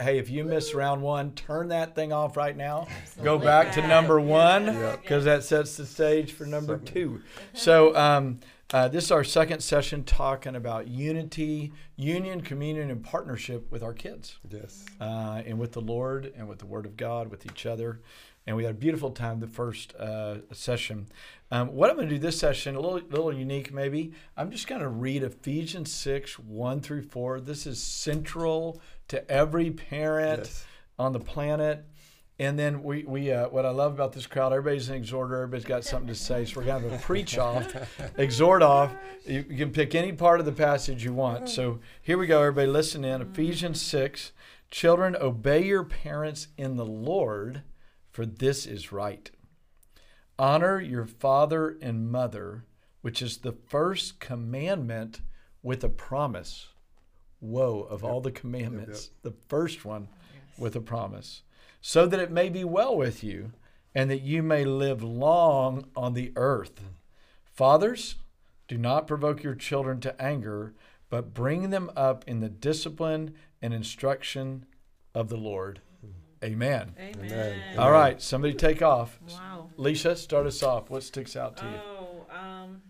hey, if you miss round one, turn that thing off right now. Go back to number one because that sets the stage for number two. So, um, uh, this is our second session talking about unity, union, communion, and partnership with our kids. Yes. Uh, and with the Lord and with the Word of God, with each other. And we had a beautiful time the first uh, session. Um, what I'm going to do this session, a little, little unique maybe, I'm just going to read Ephesians 6 1 through 4. This is central to every parent yes. on the planet. And then we, we uh, what I love about this crowd, everybody's an exhorter, everybody's got something to say. So we're going to preach off, exhort off. You, you, can pick any part of the passage you want. So here we go, everybody, listen in. Ephesians 6 Children, obey your parents in the Lord, for this is right. Honor your father and mother, which is the first commandment with a promise Whoa, of yep. all the commandments, yep, yep. the first one yes. with a promise, so that it may be well with you and that you may live long on the earth. Fathers, do not provoke your children to anger, but bring them up in the discipline and instruction of the Lord. Amen. Amen. Amen. All right, somebody take off. Wow. Lisa, start us off. What sticks out to you? Oh, um,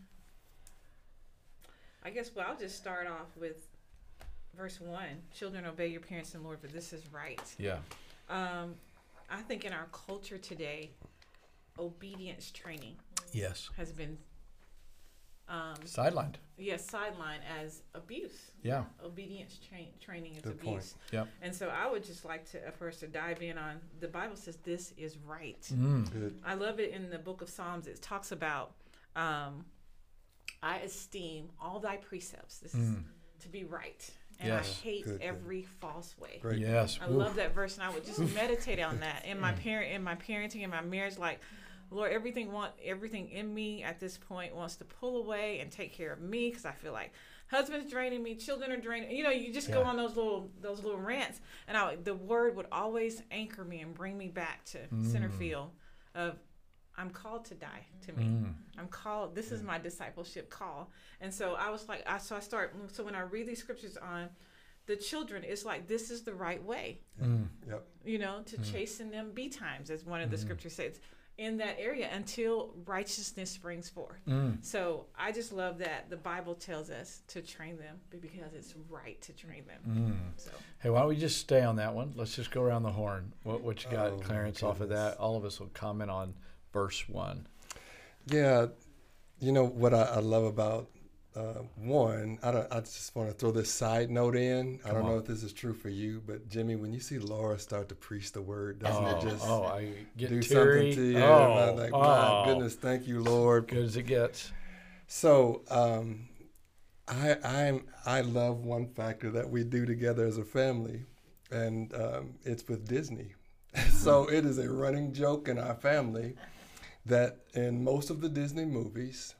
I guess well, I'll just start off with verse 1 children obey your parents and lord for this is right. Yeah. Um, i think in our culture today obedience training yes. has been um, sidelined. Yes sidelined as abuse. Yeah. Obedience tra- training is Good abuse. Yeah and so i would just like to first to dive in on the bible says this is right. Mm. Good. i love it in the book of psalms. It talks about um, i esteem all thy precepts. This mm. is to be right and yes. I hate good, every false way. Great. Yes. I Oof. love that verse, and I would just meditate on that in my parent, in my parenting, in my marriage. Like, Lord, everything want everything in me at this point wants to pull away and take care of me because I feel like husband's draining me, children are draining. You know, you just yeah. go on those little those little rants, and I the word would always anchor me and bring me back to mm. center field of I'm called to die to me. Mm. I'm called. This is my discipleship call. And so I was like, I so I start. So when I read these scriptures on the children, it's like this is the right way. Mm. Yep. You know, to mm. chasten them be times, as one of the mm. scriptures says, in that area until righteousness springs forth. Mm. So I just love that the Bible tells us to train them because it's right to train them. Mm. So. Hey, why don't we just stay on that one? Let's just go around the horn. What, what you got, oh, Clarence, off of that? All of us will comment on verse 1. Yeah, you know what I, I love about uh, one, I, don't, I just want to throw this side note in. Come I don't on. know if this is true for you, but Jimmy, when you see Laura start to preach the word, doesn't oh, it just oh, I get do teary. something to you? Oh, like, oh. my goodness, thank you, Lord. Good as it gets. So, um, I I'm I love one factor that we do together as a family, and um, it's with Disney. so it is a running joke in our family that in most of the Disney movies,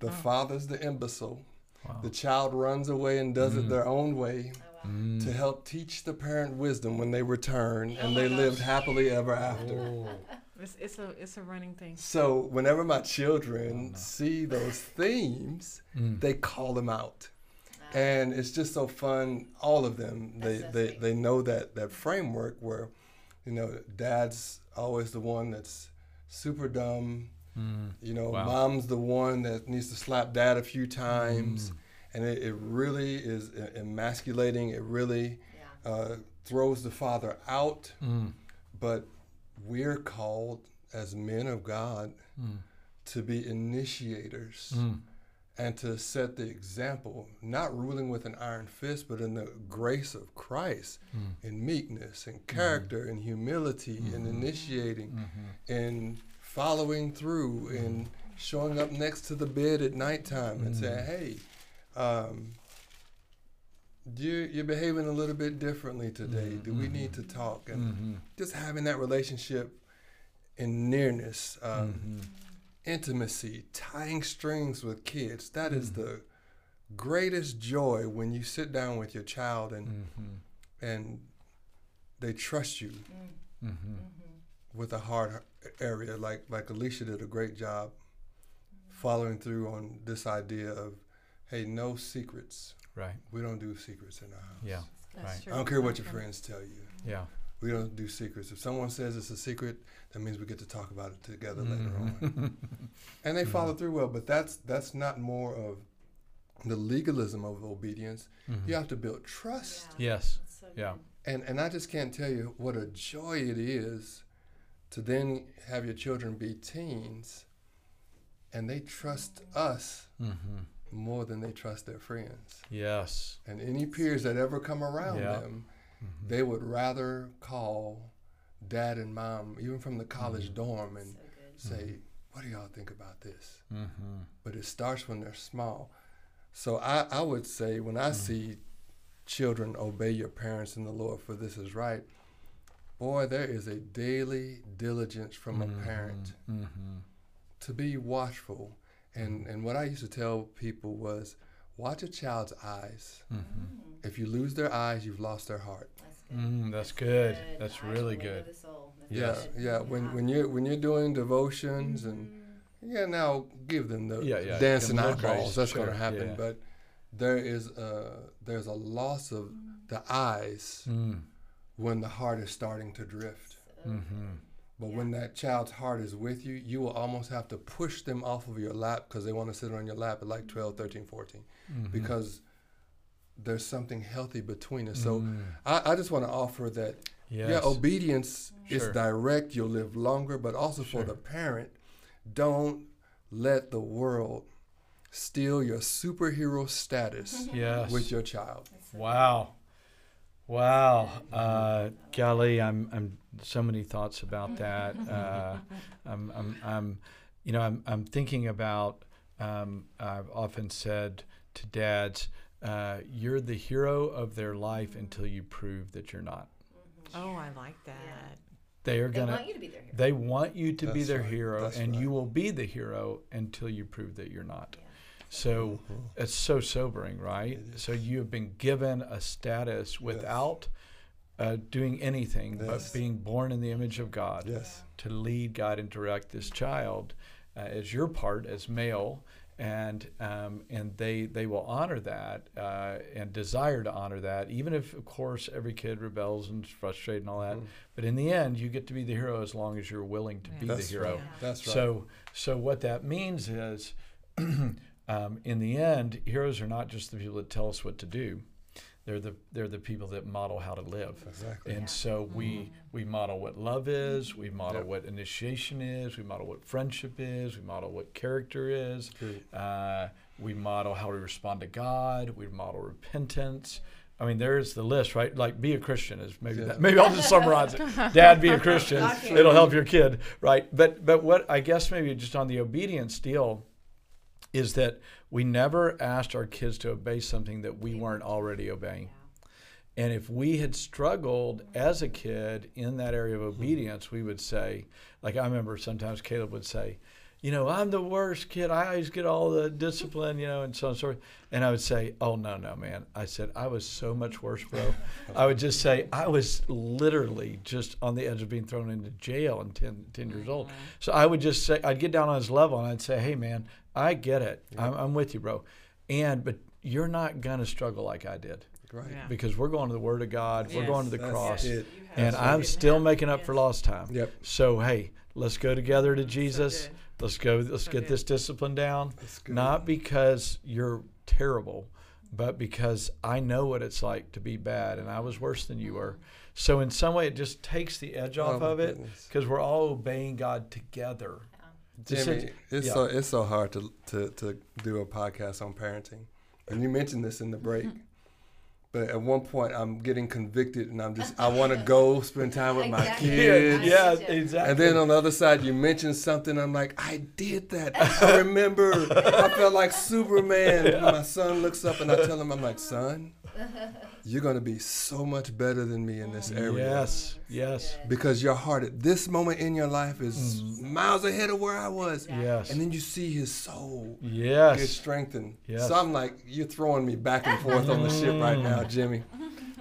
the oh. father's the imbecile. Wow. The child runs away and does mm. it their own way oh, wow. mm. to help teach the parent wisdom when they return, and they lived happily ever after. Oh. It's, it's, a it's a running thing. So whenever my children oh, no. see those themes, mm. they call them out, ah. and it's just so fun. All of them, they, they, they know that that framework where, you know, dad's always the one that's super dumb. Mm. You know, wow. mom's the one that needs to slap dad a few times. Mm. And it, it, really is emasculating. It really yeah. uh, throws the father out. Mm. But we're called as men of God mm. to be initiators mm. And to set the example, not ruling with an iron fist, but in the grace of Christ, mm. in meekness and character and humility and mm-hmm. initiating mm-hmm. and following through and showing up next to the bed at nighttime and saying, hey, um, you're, you're behaving a little bit differently today. Mm-hmm. Do we need to talk? And Mm-hmm. just having that relationship in nearness, um, Mm-hmm. Intimacy, tying strings with kids. That is Mm-hmm. the greatest joy when you sit down with your child and Mm-hmm. and they trust you Mm-hmm. with a hard area. Like like Alecia did a great job following through on this idea of, hey, no secrets. Right. We don't do secrets in our house. Yeah. That's Right. true. I don't care what your friends tell you. Yeah. We don't do secrets. If someone says it's a secret, that means we get to talk about it together later on. Mm-hmm. And they mm-hmm. follow through well, but that's that's not more of the legalism of obedience. You mm-hmm. have to build trust. Yes. So Yeah. And and I just can't tell you what a joy it is to then have your children be teens and they trust us Mm-hmm. more than they trust their friends. Yes. And any peers that ever come around Yeah. them, Mm-hmm. they would rather call dad and mom, even from the college mm-hmm. dorm, and So good. say, mm-hmm. What do y'all think about this? Mm-hmm. But it starts when they're small. So I, I would say when I see children obey your parents in the Lord, for this is right, boy, there is a daily diligence from a parent Mm-hmm. to be watchful. And, and what I used to tell people was watch a child's eyes. Mm-hmm. If you lose their eyes, you've lost their heart. That's good. Mm, that's good. Good. That's really good. of the soul. That's Yeah, good. yeah. When when you when you're doing devotions and yeah, now give them the Yeah, yeah. dancing Give 'em eyeballs. That's sure, going to happen. yeah. But there is a there's a loss of the eyes Mm. when the heart is starting to drift. Mm-hmm. But when that child's heart is with you, you will almost have to push them off of your lap because they want to sit on your lap at like 12, 13, 14 Mm-hmm. because there's something healthy between us. So Mm. I, I just want to offer that Yes. yeah, obedience is direct. You'll live longer, but also Sure. for the parent, don't let the world steal your superhero status yes. with your child. Wow. Wow. Uh, golly, I'm, I'm so many thoughts about that. Uh, I'm, I'm, I'm, you know, I'm, I'm thinking about, um, I've often said to dads, uh, you're the hero of their life until you prove that you're not. Oh, I like that. They are going to, want you to be their hero. they want you to be their right. hero, That's and you will be the hero until you prove that you're not. Yeah. So it's so sobering, right? So you have been given a status without uh, doing anything Yes. but being born in the image of God Yes. to lead, guide, and direct this child uh, as your part as male. And um, and they they will honor that uh, and desire to honor that, even if of course every kid rebels and is frustrated and all that. But in the end, you get to be the hero as long as you're willing to be That's the hero. right. That's right. So, so what that means is, um, in the end, heroes are not just the people that tell us what to do; they're the they're the people that model how to live. Exactly. And so we we model what love is, we model Yep. what initiation is, we model what friendship is, we model what character is, uh, we model how we respond to God, we model repentance. I mean, there's the list, right? Like, be a Christian is maybe Yeah. that. Maybe I'll just summarize it. Dad, be a Christian. It'll help your kid, right? But but what I guess maybe just on the obedience deal is that we never asked our kids to obey something that we weren't already obeying. And if we had struggled as a kid in that area of obedience, we would say, like I remember sometimes Caleb would say, you know, I'm the worst kid. I always get all the discipline, you know, and so on and so forth. And I would say, oh, no, no, man. I said, I was so much worse, bro. I would just say, I was literally just on the edge of being thrown into jail and 10, 10 years uh-huh. old. So I would just say, I'd get down on his level and I'd say, hey, man, I get it. I'm, I'm with you, bro. And, but you're not going to struggle like I did Right. Yeah. because we're going to the Word of God. We're going to the That's cross. it. And That's I'm right. still making up for lost time. Yep. So hey, let's go together to Jesus. good. let's go. Let's So get good. this discipline down. Not because you're terrible, but because I know what it's like to be bad, and I was worse than you were. Mm-hmm. So in some way, it just takes the edge oh off Oh, of it because we're all obeying God together. Just Jimmy, it- it's yeah. so it's so hard to, to to do a podcast on parenting, and you mentioned this in the break. But at one point, I'm getting convicted, and I'm just I want to go spend time with my kids. yeah, Yeah. exactly. And then on the other side, you mentioned something. I'm like, I did that. I remember. I felt like Superman. And my son looks up, and I tell him, I'm like, son, you're going to be so much better than me in this area. Yes, yes, Because your heart at this moment in your life is miles ahead of where I was. yes, And then you see his soul yes. get yes. strengthened. Yes. So I'm like, you're throwing me back and forth on the ship right now, Jimmy.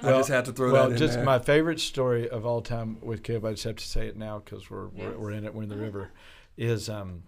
I Well- just had to throw Well, that in Well, just there. my favorite story of all time with Caleb, I just have to say it now because we're, we're, Yes. we're in it, we're in the river, is, um,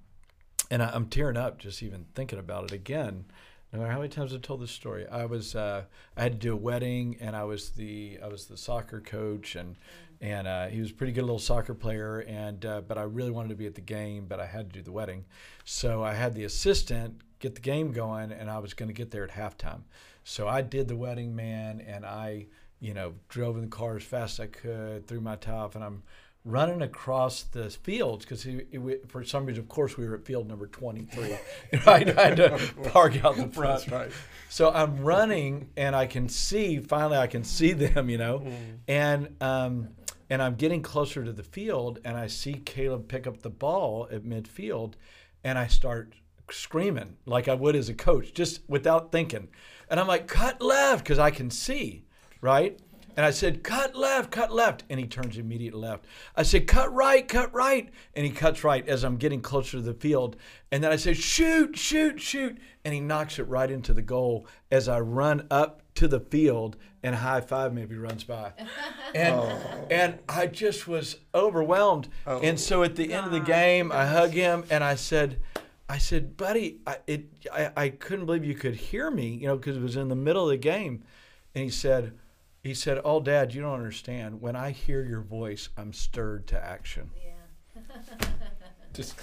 and I, I'm tearing up just even thinking about it again. No matter how many times I've told this story, I was uh, I had to do a wedding, and I was the I was the soccer coach, and and uh, he was a pretty good little soccer player, and uh, but I really wanted to be at the game, but I had to do the wedding, so I had the assistant get the game going, and I was going to get there at halftime, so I did the wedding man, and I you know drove in the car as fast as I could, threw my top, and I'm running across the fields because for some reason, of course, we were at field number 23. right? I had to park out the front. That's right. So I'm running and I can see, finally, I can see them, you know, and, um, and I'm getting closer to the field and I see Caleb pick up the ball at midfield and I start screaming like I would as a coach, just without thinking. And I'm like, cut left because I can see, right? And I said, cut left, cut left. And he turns immediate left. I said, cut right, cut right. And he cuts right as I'm getting closer to the field. And then I said, shoot, shoot, shoot. And he knocks it right into the goal as I run up to the field and high five maybe runs by. And oh. and I just was overwhelmed. Oh. And so at the end of the game, I hug him and I said, I said, buddy, I, it, I, I couldn't believe you could hear me, you know, because it was in the middle of the game. And he said, he said, "Oh, Dad, you don't understand. When I hear your voice, I'm stirred to action." Yeah. Just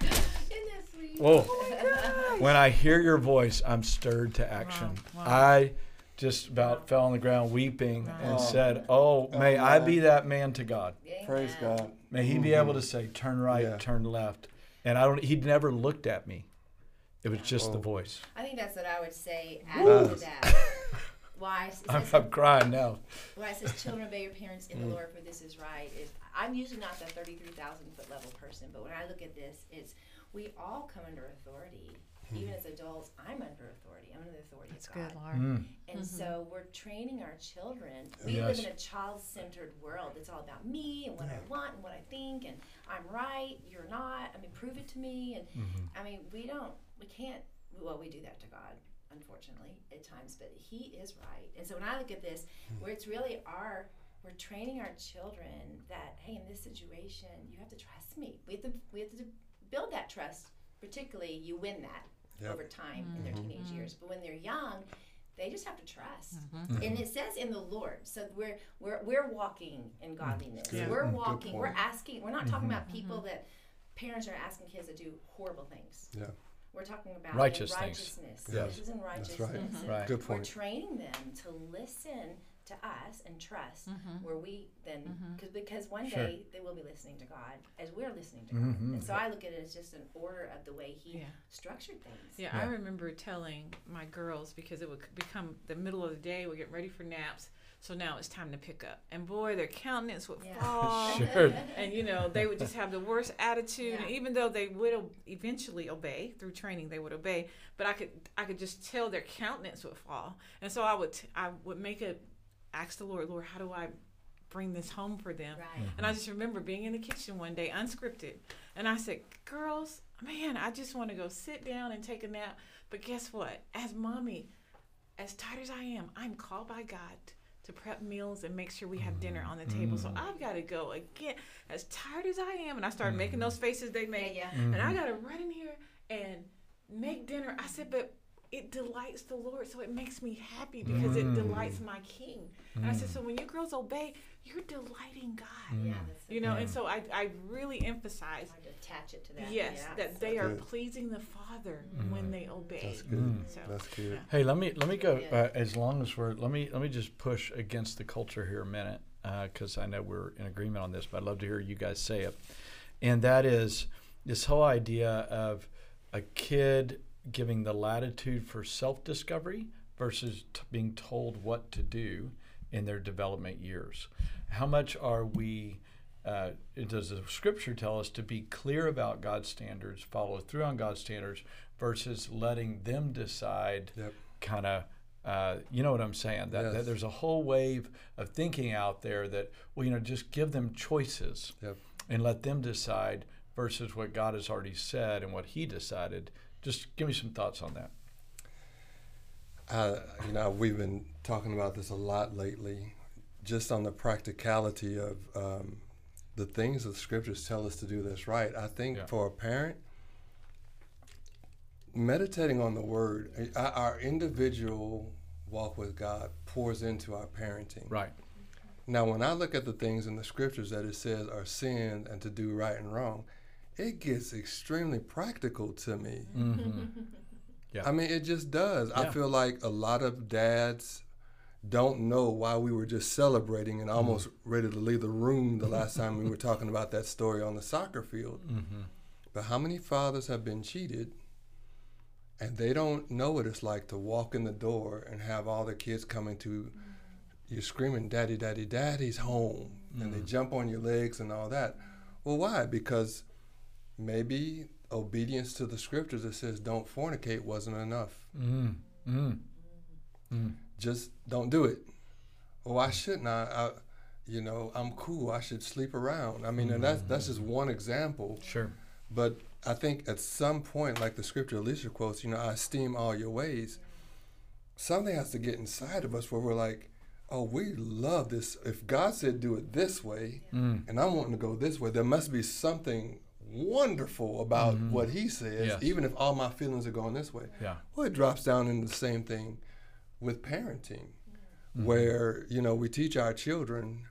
Isn't that oh when I hear your voice, I'm stirred to action. I just about fell on the ground weeping and said, oh, "Oh, may I be that man to God. Amen. Praise God. May He be mm-hmm. able to say, turn right, Yeah. turn left." And I don't. he'd never looked at me. It was just the Oh. voice. I think that's what I would say adding to that. Why? it I'm, I'm crying now. Why it says children obey your parents Mm. in the Lord for this is right is I'm usually not the 33,000 foot level person, but when I look at this, it's we all come under authority. Hmm. Even as adults, I'm under authority. I'm under the authority That's of God. good, Laura. Mm. And so we're training our children. We Yes. live in a child centered world. It's all about me and what I want and what I think and I'm right, you're not. I mean, prove it to me. And Mm-hmm. I mean, we don't, we can't, well, we do that to God, unfortunately, at times, but He is right. And so when I look at this, where it's really our, we're training our children that, hey, in this situation, you have to trust me. We have to, we have to build that trust. Particularly, you win that Yep. over time in their mm-hmm. teenage mm-hmm. years. But when they're young, they just have to trust. Mm-hmm. And it says in the Lord. So we're we're we're walking in godliness. Yeah. We're walking. We're asking. We're not talking about people mm-hmm. that parents are asking kids to do horrible things. Yeah. We're talking about in Righteous things. righteousness. Yes. This is in That's righteousness. right. And Right. Good We're training them to listen to us and trust where we then cause, because one Sure. day they will be listening to God as we're listening to God. Mhm. And so I look at it as just an order of the way He Yeah. structured things. Yeah, I remember telling my girls because it would become the middle of the day, we're getting ready for naps. So now it's time to pick up. And boy, their countenance would Yeah. fall. Sure. And you know, they would just have the worst attitude. And even though they would eventually obey through training, they would obey. But I could, I could just tell their countenance would fall. And so I would, I would make a, ask the Lord, Lord, how do I bring this home for them? Right. Mm-hmm. And I just remember being in the kitchen one day, unscripted, and I said, "Girls, man, I just want to go sit down and take a nap." But guess what? As mommy, as tired as I am, I'm called by God to prep meals and make sure we have dinner mm-hmm. on the table. So mm-hmm. I've got to go again, as tired as I am. And I started making mm-hmm. those faces they Yeah, make, yeah. and I got to run in here and make dinner. I said, but. It delights the Lord, so it makes me happy because it mm. delights my King. And I said, mm. so when you girls obey, you're delighting God mm. Yeah, you know and so i, I really emphasize hard to attach it to that. yes yeah. that they are Good. pleasing the father mm. when they obey That's good. Mm. so That's good. yeah. Hey, let me let me go. Uh, as long as we're let me let me just push against the culture here a minute uh, because I know we're in agreement on this, but I'd love to hear you guys say it. And that is this whole idea of a kid giving the latitude for self-discovery versus t- being told what to do in their development years. How much are we? Uh, does the scripture tell us to be clear about God's standards, follow through on God's standards, versus letting them decide Yep. kind of Uh, you know what I'm saying? That, that Yes. there's a whole wave of thinking out there that, well, you know, just give them choices Yep. and let them decide versus what God has already said and what He decided. Just give me some thoughts on that. Uh, you know, we've been talking about this a lot lately, just on the practicality of um, the things that the scriptures tell us to do that's right. I think Yeah. for a parent, meditating on the word, uh, our individual walk with God pours into our parenting. Right. Now, when I look at the things in the scriptures that it says are sin and to do right and wrong, it gets extremely practical to me. Yeah. I mean, it just does. I feel like a lot of dads don't know why we were just celebrating and almost mm-hmm. ready to leave the room the last time we were talking about that story on the soccer field. Mm-hmm. But how many fathers have been cheated and they don't know what it's like to walk in the door and have all their kids coming to you screaming, Daddy, Daddy, Daddy's home. And they mm. jump on your legs and all that. Well, why? Because maybe obedience to the scriptures that says don't fornicate wasn't enough. Mm. Mm. Just don't do it. Well, why shouldn't I? I you know, I'm cool. I should sleep around. I mean, and that's that's just one example. Sure. But I think at some point, like the scripture Alecia quotes, you know, I esteem all your ways. Something has to get inside of us where we're like, oh, we love this. If God said do it this way, Mm. and I'm wanting to go this way, there must be something wonderful about what He says, Mm-hmm. Yes. even if all my feelings are going this way. Yeah. Well, it drops down into the same thing with parenting, Mm-hmm. where you know we teach our children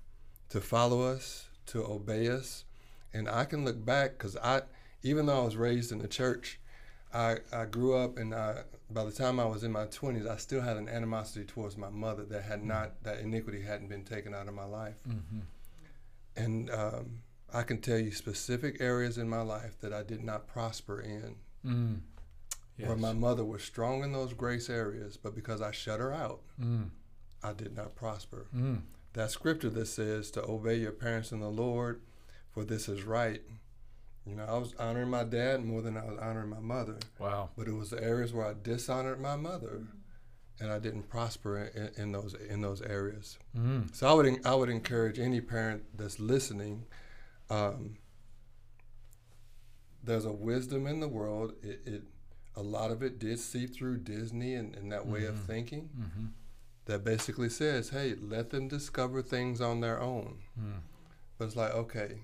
to follow us, to obey us, and I can look back because I, even though I was raised in the church, I I grew up and I, by the time I was in my twenties, I still had an animosity towards my mother that had not that iniquity hadn't been taken out of my life, and um, I can tell you specific areas in my life that I did not prosper in Mm. Yes. where my mother was strong in those grace areas, but because I shut her out, Mm. I did not prosper. Mm. That scripture that says to obey your parents in the Lord, for this is right. You know, I was honoring my dad more than I was honoring my mother, Wow. but it was the areas where I dishonored my mother, and I didn't prosper in, in those in those areas. Mm. So I would I would encourage any parent that's listening. Um, there's a wisdom in the world. It, it a lot of it did seep through Disney and, and that way of thinking Mm-hmm. that basically says, hey, let them discover things on their own. Mm. But it's like, okay,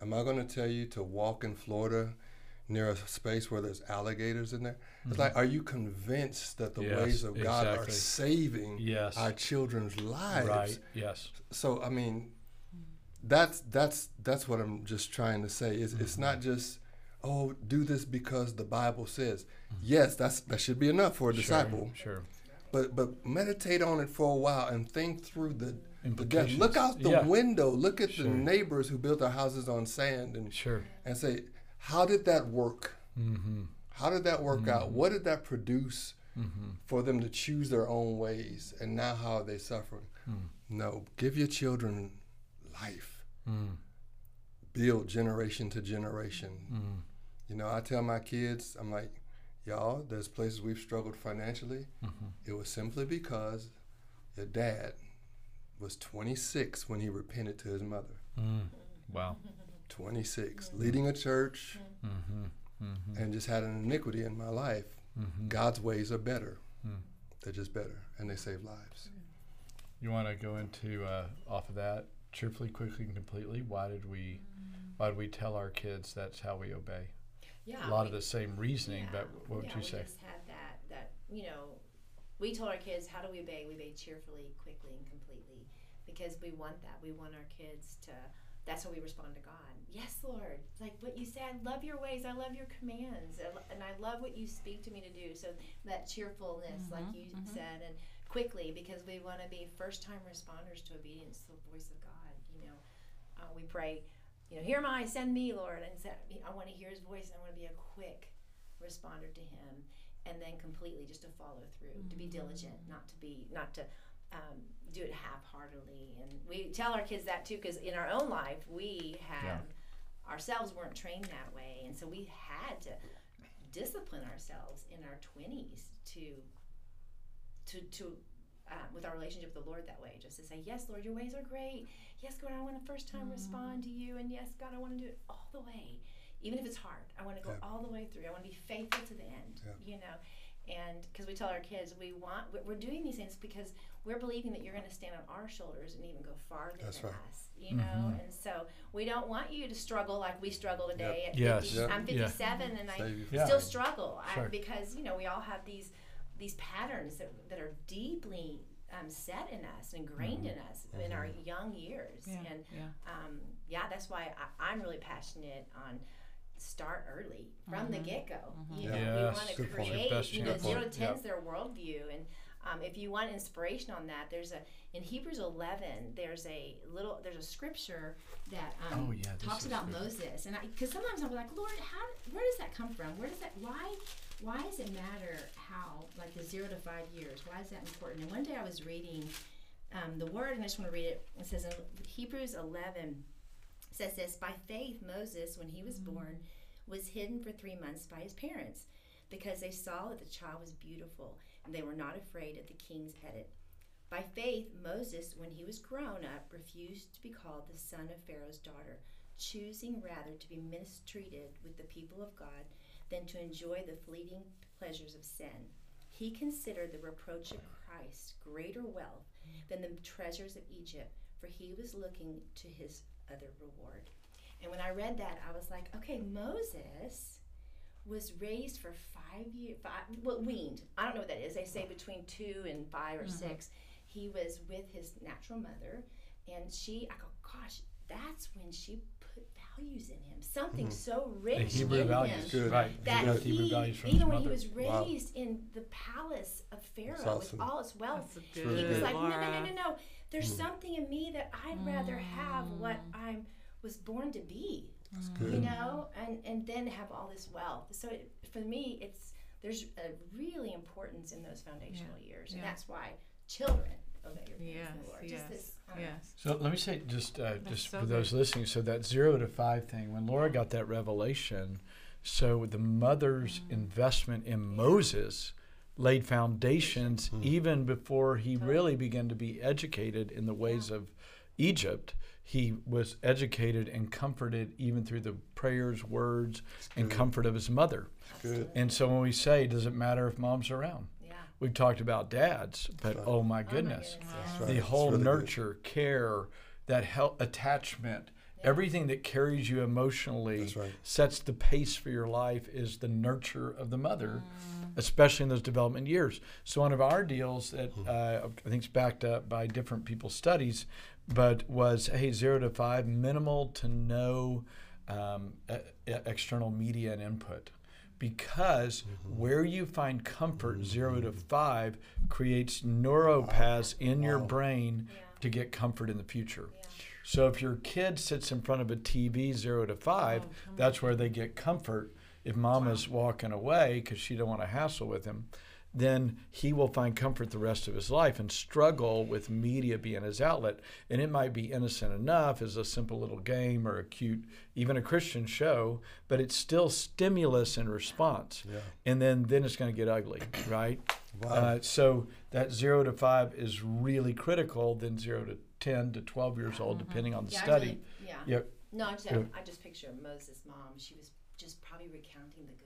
am I going to tell you to walk in Florida near a space where there's alligators in there? It's like, are you convinced that the Yes, ways of God are saving Yes. our children's lives? Right. Yes. So I mean, that's that's that's what I'm just trying to say. It's it's not just oh do this because the Bible says. Yes, that's that should be enough for a disciple. Sure. But but meditate on it for a while and think through the. the. Look out the Yeah. window. Look at Sure. the neighbors who built their houses on sand and Sure. and say, how did that work? Mm-hmm. How did that work out? What did that produce Mm-hmm. for them to choose their own ways? And now how are they suffering? Mm. No, give your children life. Mm. Build generation to generation. Mm. You know, I tell my kids, I'm like, y'all, there's places we've struggled financially. Mm-hmm. It was simply because your dad was 26 when he repented to his mother. Mm. Wow. 26, leading a church Mm-hmm. Mm-hmm. and just had an iniquity in my life. Mm-hmm. God's ways are better. Mm. They're just better and they save lives. You want to go into uh, off of that cheerfully, quickly, and completely? Why did we? Why did we tell our kids that's how we obey? Yeah. A lot we- of the same reasoning, yeah, but what would yeah, you we say? just had that that you know, we told our kids how do we obey? We obey cheerfully, quickly, and completely because we want that. We want our kids to. That's how we respond to God. Yes, Lord. It's like what you say. I love your ways. I love your commands, I and I love what you speak to me to do. So that cheerfulness, like mm-hmm, you mm-hmm. said, and quickly because we want to be first-time responders to obedience to the voice of God. You know, uh, we pray you know, here am I, send me, Lord. And send me, I want to hear his voice and I want to be a quick responder to him and then completely just to follow through, to be diligent, not to be, not to um, do it half heartedly. And we tell our kids that too, because in our own life, we have, ourselves weren't trained that way. And so we had to discipline ourselves in our 20s to to to uh, with our relationship with the Lord that way, just to say, Yes, Lord, your ways are great. Yes, God, I want to first time respond to you, and yes, God, I want to do it all the way, even if it's hard. I want to go Yeah. all the way through. I want to be faithful to the end. Yeah. You know, and because we tell our kids we want we're- we're doing these things because we're believing that you're going to stand on our shoulders and even go farther That's than right. us. You know, and so we don't want you to struggle like we struggle today. At Yes. 50, Yep. I'm Yeah. 57 and I Yeah. still struggle I, because you know we all have these these patterns that, that are deeply um, set in us and ingrained in us in our young years Yeah. and yeah. um, yeah that's why I, i'm really passionate on start early from the get-go you know we want to Good point. create Best you know chance. zero to Yep. their worldview and um, if you want inspiration on that there's a in hebrews 11 there's a little there's a scripture that um, Oh, yeah, talks about good. moses and because sometimes i'm like lord how where does that come from where does that why why does it matter how like the zero to five years why is that important? And one day i was reading um, the word and i just want to read it. It says in hebrews 11 says this by faith moses when he was born was hidden for three months by his parents because they saw that the child was beautiful and they were not afraid of the king's edict by faith moses when he was grown up refused to be called the son of pharaoh's daughter choosing rather to be mistreated with the people of god than to enjoy the fleeting pleasures of sin he considered the reproach of christ greater wealth than the treasures of egypt for he was looking to his other reward and when I read that, I was like, okay, Moses was raised for five years, five, well, weaned. I don't know what that is. They say between two and 5 or mm-hmm. six. He was with his natural mother, and she, I go, gosh, that's when she values in him. Something mm-hmm. so The rich Hebrew in values. him Good. Right. that He Hebrew values from even his when he mother. was Wow. raised in the palace of Pharaoh awesome. with all his wealth, he was like, no, no, no, no, no. There's mm. something in me that I'd rather have what I was born to be That's you know and and then have all this wealth so it, for me it's there's a really importance in those foundational years and yeah. that's why children obey your parents Yes, the Lord. yes, just this I don't know. Yes. So let me say just uh, just so for those good. listening. So that zero to five thing, when Laura got that revelation, so the mother's Mm. investment in Moses laid foundations even before he really began to be educated in the ways of Egypt. He was educated and comforted even through the prayers, words, and comfort of his mother. Good. And so when we say, does it matter if mom's around? Yeah We've talked about dads, but oh my Oh my goodness goodness, right. the whole really good. nurture, care, that help, attachment, everything that carries you emotionally right. sets the pace for your life is the nurture of the mother, Mm. especially in those development years. So one of our deals that Hmm. uh, I think is backed up by different people's studies, but was hey zero to five, minimal to no um, e- external media and input. Because Mm-hmm. where you find comfort, zero to five, creates neuropaths in your brain Yeah. to get comfort in the future. Yeah. So if your kid sits in front of a TV zero to five, Oh, that's where they get comfort. If mama's walking away because she don't want to hassle with him, then he will find comfort the rest of his life and struggle with media being his outlet. And it might be innocent enough as a simple little game or a cute, even a Christian show, but it's still stimulus and response. Yeah. And then then it's going to get ugly, right? Wow. Uh, so that zero to five is really critical then zero to 10 to 12 years old, depending on the Yeah, I study. really- yeah Yep. no I just, I just picture Moses' mom she was just probably recounting the goodness of God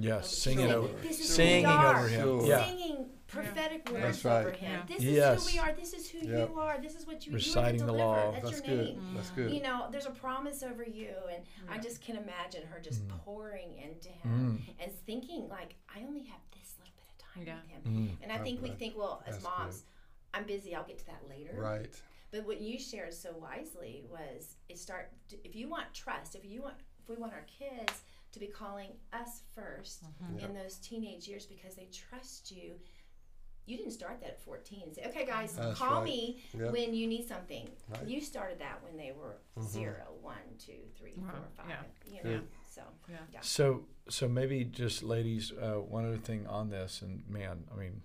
Yes, singing over, this is singing who we are. over him. Sure. Yeah, singing prophetic That's words right. over him. Yeah. This Yes. is who we are. This is who Yep. you are. This is what you Reciting you the are law. That's, That's your good. name. That's good. You know, there's a promise over you, and I just can imagine her just Mm. pouring into him and thinking like, I only have this little bit of time Yeah. with him. Mm. And I think we Right. think, well, as That's moms, I'm busy. I'll get to that later. Right. But what you shared so wisely was it start if you want trust, if you want if we want our kids to be calling us 1st Yeah. in those teenage years because they trust you. You didn't start that at 14 and say, okay, guys, That's call right. me Yep. when you need something. Right. Mm-hmm. You started that when they were zero, one, two, three, four, Right, five. yeah. You know, Good. so Yeah. yeah. So, so maybe just ladies, uh, one other thing on this, and man, I mean,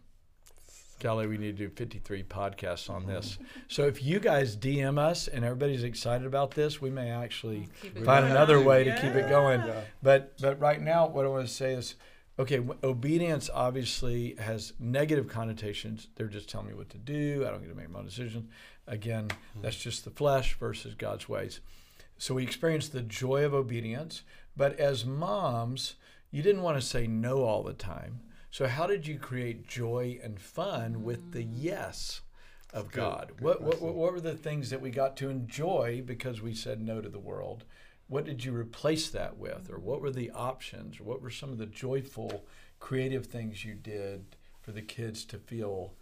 golly, we need to do 53 podcasts on this. So if you guys DM us and everybody's excited about this, we may actually find going. another way to keep it going. Yeah. But but right now, what I want to say is, okay, w- obedience obviously has negative connotations. They're just telling me what to do. I don't get to make my own decisions. Again, hmm. that's just the flesh versus God's ways. So we experience the joy of obedience. But as moms, you didn't want to say no all the time. So how did you create joy and fun with the yes of good. God? Good What, what what were the things that we got to enjoy because we said no to the world? What did you replace that with, or what were the options, or what were some of the joyful, creative things you did for the kids to feel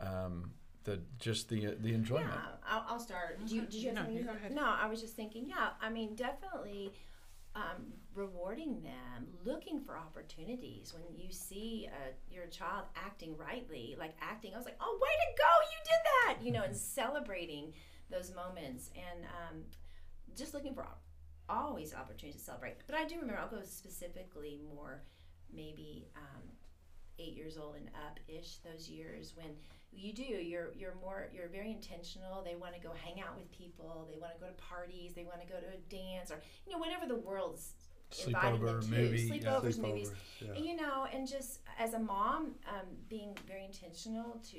um, the just the the enjoyment? Yeah, I'll, I'll start. Do you, did you have No, something? you to go say? ahead. No, I was just thinking. Yeah, I mean, definitely um, rewarding them, looking for opportunities. When you see uh, your child acting rightly, like acting, I was like, "Oh, way to go! You did that!" You know, and celebrating those moments and um, just looking for op- always opportunities to celebrate. But I do remember. I'll go specifically more, maybe. Um, eight years old and up ish those years when you do you're you're more you're very intentional. They want to go hang out with people. They want to go to parties. They want to go to a dance or you know whatever the world's inviting them Sleepover, to. movie, yeah. sleepovers movies. Yeah. you know and just as a mom um, being very intentional to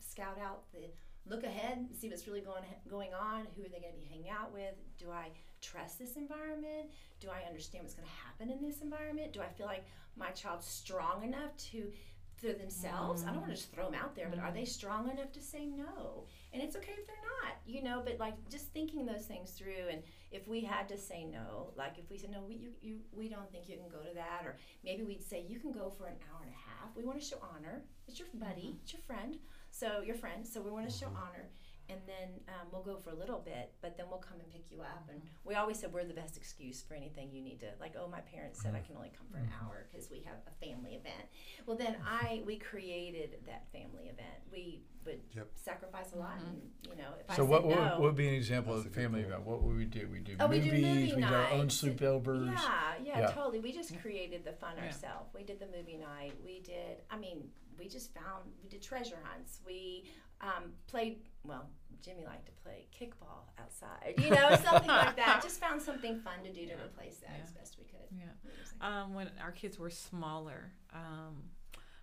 scout out the look ahead see what's really going going on who are they going to be hanging out with? Do i trust this environment? Do i understand what's going to happen in this environment? Do i feel like my child's strong enough to for themselves? I don't want to just throw them out there but are mm-hmm. they strong enough to say no? And it's okay if they're not you know but like just thinking those things through and if we had to say no like if we said no we, you, you, we don't think you can go to that or maybe we'd say you can go for an hour and a half. We want to show honor. It's your buddy. Mm-hmm. It's your friend. So your friend. So we want to show mm-hmm. honor and then um, we'll go for a little bit but then we'll come and pick you up and mm-hmm. we always said we're the best excuse for anything you need to like oh my parents said i mm-hmm. can only come for an mm-hmm. hour because we have a family event well then i we created that family event we would Yep. sacrifice a lot and you know if So i what, said what, no what would be an example of a a family event? What would we do? We do Oh, we movies. do movie we do our own nights. sleepovers. Yeah, yeah, Yeah. totally. We just created the fun Yeah. ourselves. We did the movie night. We did. I mean, we just found. We did treasure hunts. We um, played. Well, Jimmy liked to play kickball outside. You know, something like that. Just found something fun to do to replace that as best we could. Yeah. What were you saying? Um, when our kids were smaller, um,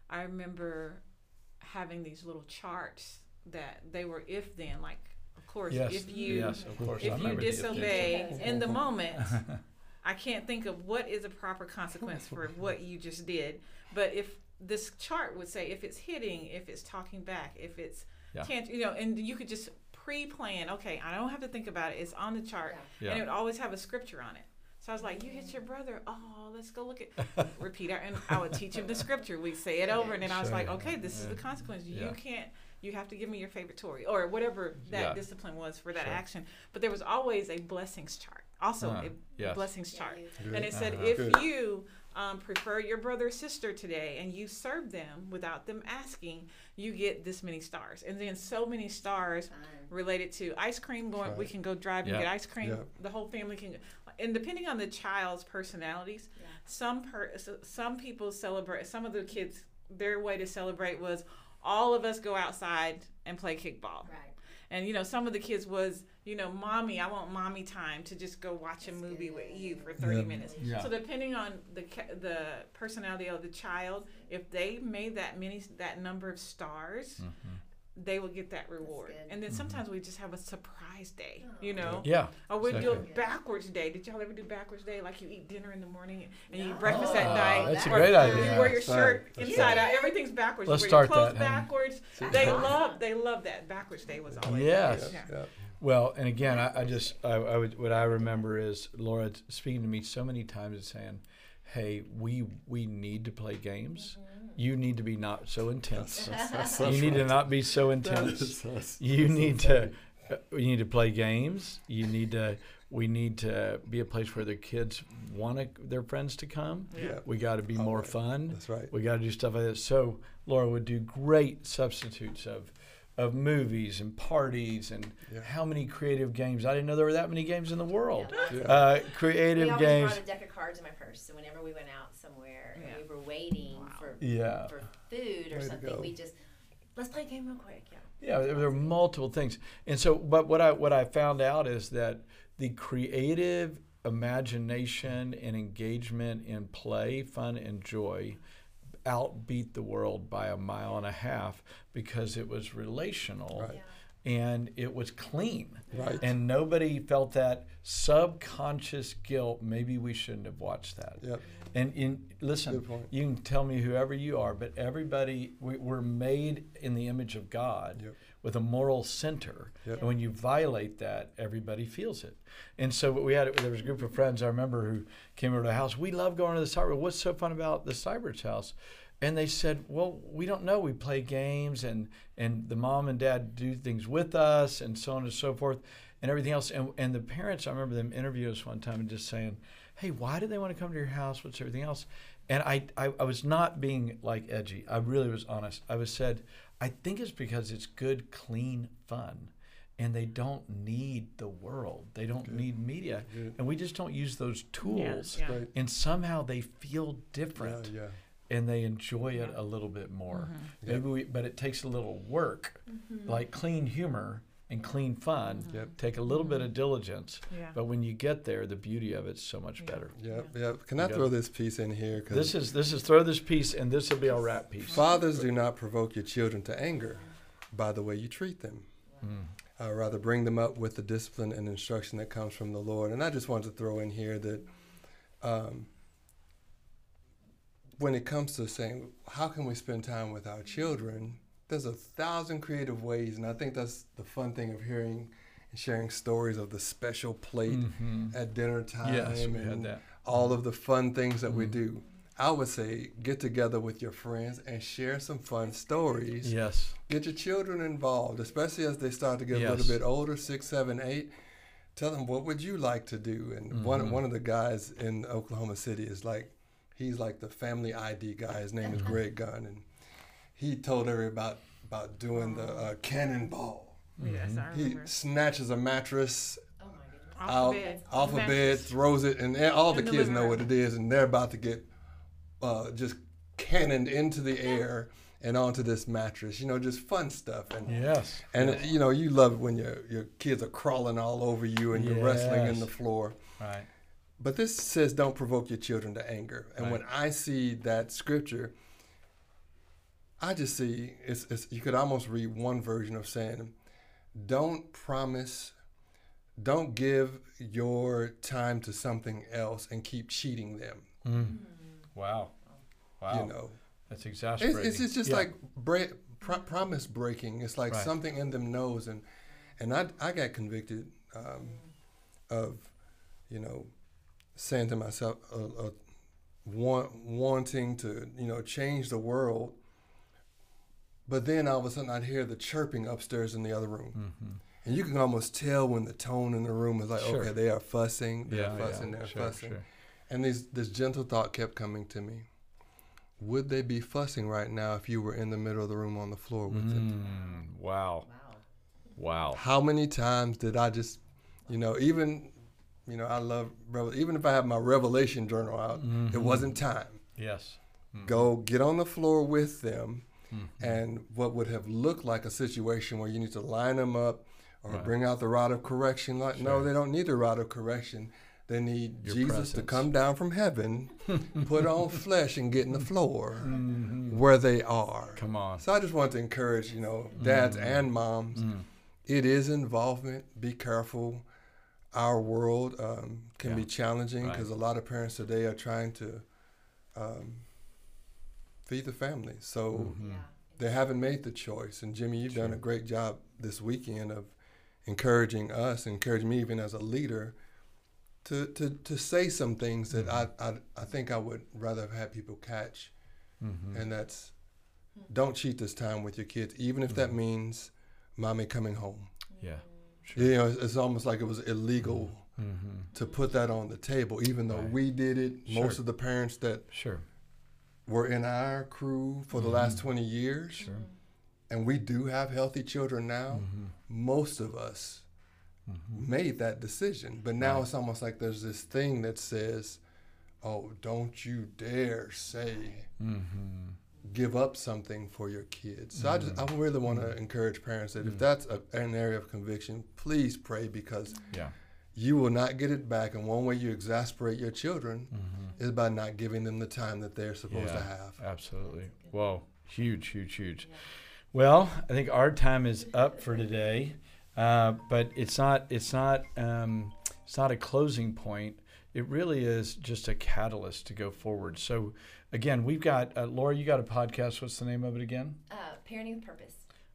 I remember having these little charts that they were if then like of course Yes, if you yes, of course. I if you remember the disobey in the moment I can't think of what is a proper consequence for what you just did but if this chart would say if it's hitting if it's talking back if it's Yeah. can't you know and you could just pre-plan okay I don't have to think about it it's on the chart Yeah. and it would always have a scripture on it so I was like, "You hit your brother. Oh, let's go look at." Repeat it, and I would teach him the scripture. We'd say it over, and then I was like, "Okay, this is the Yeah. consequence. Yeah. You can't. You have to give me your favorite Tory or whatever that Yeah. discipline was for that Sure. action." But there was always a blessings chart, also Uh, a yes. blessings chart, you- Good. and it said, Uh-huh. "If Good. you um, prefer your brother or sister today, and you serve them without them asking, you get this many stars." And then so many stars related to ice cream going we can go drive and Yeah. get ice cream Yeah. the whole family can and depending on the child's personalities Yeah. some per so- some people celebrate some of the kids their way to celebrate was all of us go outside and play kickball Right. and you know some of the kids was you know mommy i want mommy time to just go watch a movie good. with you for 30 Yeah. minutes Yeah. so depending on the the personality of the child if they made that many that number of stars Mm-hmm. they will get that reward. And then sometimes we just have a surprise day, Oh. you know? Yeah. Or we do a backwards day. Did y'all ever do backwards day? Like you eat dinner in the morning and you eat breakfast at Oh, night. That's a or great You wear your That's right. shirt That's inside right. out. Everything's backwards. Let's you wear start your clothes that, backwards. See? They love they love that. Backwards day was always Yes. Yeah. Yeah. Well, and again, I, I just I, I would, what I remember is Laura speaking to me so many times and saying, "Hey, we we need to play games. You need to be not so intense. That's, that's, you that's need to not be so intense. is- that's- you that's need so to uh, you need to play games. You need to we need to be a place where the kids want to, their friends to come. Yeah. We got to be more Always. fun. That's right. We got to do stuff like that. So Laura would do great substitutes of of movies and parties and Yeah. how many creative games. I didn't know there were that many games in the world. Yeah. Yeah. Uh, We creative always games. brought a deck of cards in my purse, so whenever we went out somewhere Yeah. and we were waiting Wow. for Yeah. for food or Way something, we just let's play a game real quick. Yeah. Yeah, there there are multiple things, and so but what I what I found out is that the creative imagination and engagement in play, fun, and joy outbeat the world by a mile and a half because it was relational Right. and it was clean. Right. And nobody felt that subconscious guilt. Maybe we shouldn't have watched that. Yep. And in, listen, you can tell me whoever you are, but everybody, we, we're made in the image of God Yep. With a moral center. Yep. And when you violate that, everybody feels it. And so we had, it, there was a group of friends I remember who came over to the house. We love going to the Seibert. What's so fun about the Seibert's house? And they said, well, we don't know. We play games and, and the mom and dad do things with us and so on and so forth and everything else. And, and the parents, I remember them interviewing us one time and just saying, hey, why do they want to come to your house? What's everything else? And I, I, I was not being like edgy. I really was honest. I was said, I think it's because it's good, clean fun. And they don't need the world. They don't need media. Good. And we just don't use those tools. yeah. Right. And somehow they feel different Yeah, yeah. and they enjoy it a little bit more. Mm-hmm. Maybe we, but it takes a little work, like clean humor and clean fun. Yep. Take a little bit of diligence, Yeah. but when you get there, the beauty of it's so much better. Yep, yep. Can I throw got this piece in here? 'Cause This is this is throw this piece, and this will be our wrap piece. fathers do not provoke your children to anger by the way you treat them. Mm. Uh, rather, bring them up with the discipline and instruction that comes from the Lord. And I just wanted to throw in here that um, when it comes to saying, how can we spend time with our children? There's a thousand creative ways. And I think that's the fun thing of hearing and sharing stories of the special plate Mhm. at dinner time Yes, we had and that. all of the fun things that we Mhm. do. I would say get together with your friends and share some fun stories. Yes. Get your children involved, especially as they start to get a little bit older, six, seven, eight. Tell them what would you like to do. And one Mhm. one of the guys in Oklahoma City is like, he's like the family ID guy. His name is Greg Gunn, and he told everybody about about doing the uh, cannonball. Yes, I He snatches a mattress Oh my goodness. Off out bed. off a bed, throws it, and all the the kids living know what it is, and they're about to get uh, just cannoned into the air and onto this mattress. You know, just fun stuff. And Yes. and Yes. you know, you love it when your your kids are crawling all over you and you're wrestling in the floor. Right. But this says, "Don't provoke your children to anger." And when I see that scripture, I just see it's, it's you could almost read one version of saying, "Don't promise, don't give your time to something else and keep cheating them." Mm. Wow. Wow. You know, That's it's, exasperating. it's, it's just Yeah. like break, pro- promise breaking. It's like Right. something in them knows, and and I I got convicted um, of, you know, saying to myself, uh, uh, want, wanting to you know change the world. But then all of a sudden I'd hear the chirping upstairs in the other room. Mhm. And you can almost tell when the tone in the room is like, Sure. okay, they are fussing, they're Yeah, fussing, yeah. they're Sure, fussing. sure. And this this gentle thought kept coming to me. Would they be fussing right now if you were in the middle of the room on the floor with them? Mm, wow. Wow. Wow. How many times did I just, you know, even, you know, I love, revel- even if I have my revelation journal out, it Mhm. wasn't time. Yes. Mm. Go get on the floor with them, Mhm. and what would have looked like a situation where you need to line them up or Right. bring out the rod of correction. Like, no, they don't need the rod of correction. They need Your Jesus to come down from heaven, put on flesh, and get in the floor Mhm. where they are. Come on. So I just want to encourage, you know, dads and moms. Mm. It is involvement. Be careful. Our world um, can be Yeah. challenging Right. because a lot of parents today are trying to um, feed the family. So Mhm. Yeah. they haven't made the choice. And Jimmy, you've done a great job this weekend of encouraging us, encouraging me even as a leader, to to, to say some things that I, I I think I would rather have had people catch, Mhm. and that's don't cheat this time with your kids, even if that Mm-hmm. means mommy coming home. Yeah. Sure. You know, it's, it's almost like it was illegal Mhm. to put that on the table, even though Right. we did it. Most of the parents that Sure. Were in our crew for the Mhm. last 20 years, Sure. and we do have healthy children now, Mhm. most of us Mhm. made that decision. But now Right. it's almost like there's this thing that says, oh, don't you dare say, Mhm. give up something for your kids. So I just, I really want to encourage parents that Mm. if that's a, an area of conviction, please pray because Yeah. You will not get it back. And one way you exasperate your children Mm-hmm. is by not giving them the time that they're supposed to have. Absolutely. Whoa, huge, huge, huge. Well, I think our time is up for today, uh, but it's not. It's not. Um, it's not a closing point. It really is just a catalyst to go forward. So, again, we've got uh, Laura. You got a podcast. What's the name of it again? Uh, parenting with purpose.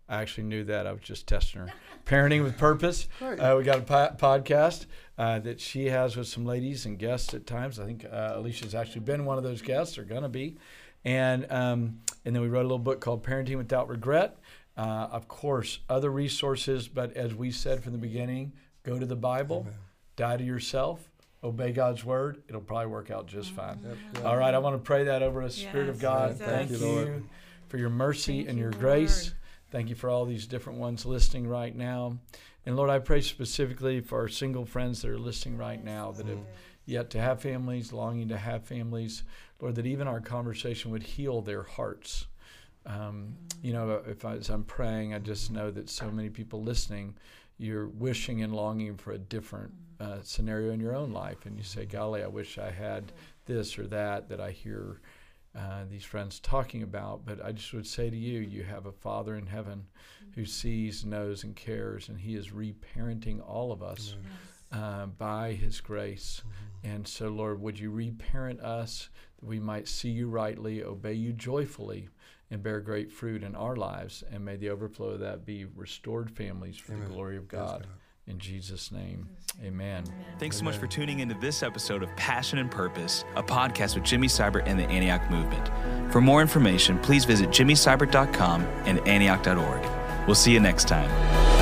I actually knew that. I was just testing her. Parenting with Purpose. Right. Uh, we got a po- podcast uh, that she has with some ladies and guests at times. I think uh, Alecia's actually been one of those guests, or gonna be. And um, and then we wrote a little book called Parenting Without Regret. Uh, of course, other resources, but as we said from the beginning, go to the Bible, die to yourself, obey God's word. It'll probably work out just fine. Yep, yep. All right, I want to pray that over us, Spirit of God. Jesus. Thank Thank you, you, Lord. for your mercy Thank and you, your Lord. Thank you for all these different ones listening right now. And Lord, I pray specifically for our single friends that are listening right now that have yet to have families, longing to have families. Lord, that even our conversation would heal their hearts. Um, you know, if I, as I'm praying, I just know that so many people listening, you're wishing and longing for a different uh, scenario in your own life, and you say, "Golly, I wish I had this or that that I hear uh, these friends talking about." But I just would say to you, you have a Father in heaven who sees, knows, and cares, and He is reparenting all of us uh, by His grace. And so, Lord, would you reparent us that we might see you rightly, obey you joyfully, and bear great fruit in our lives? And may the overflow of that be restored families for the glory of Yes, God. In Jesus' name, amen. Thanks so much for tuning into this episode of Passion and Purpose, a podcast with Jimmy Seibert and the Antioch Movement. For more information, please visit jimmyseibert.com and antioch.org. We'll see you next time.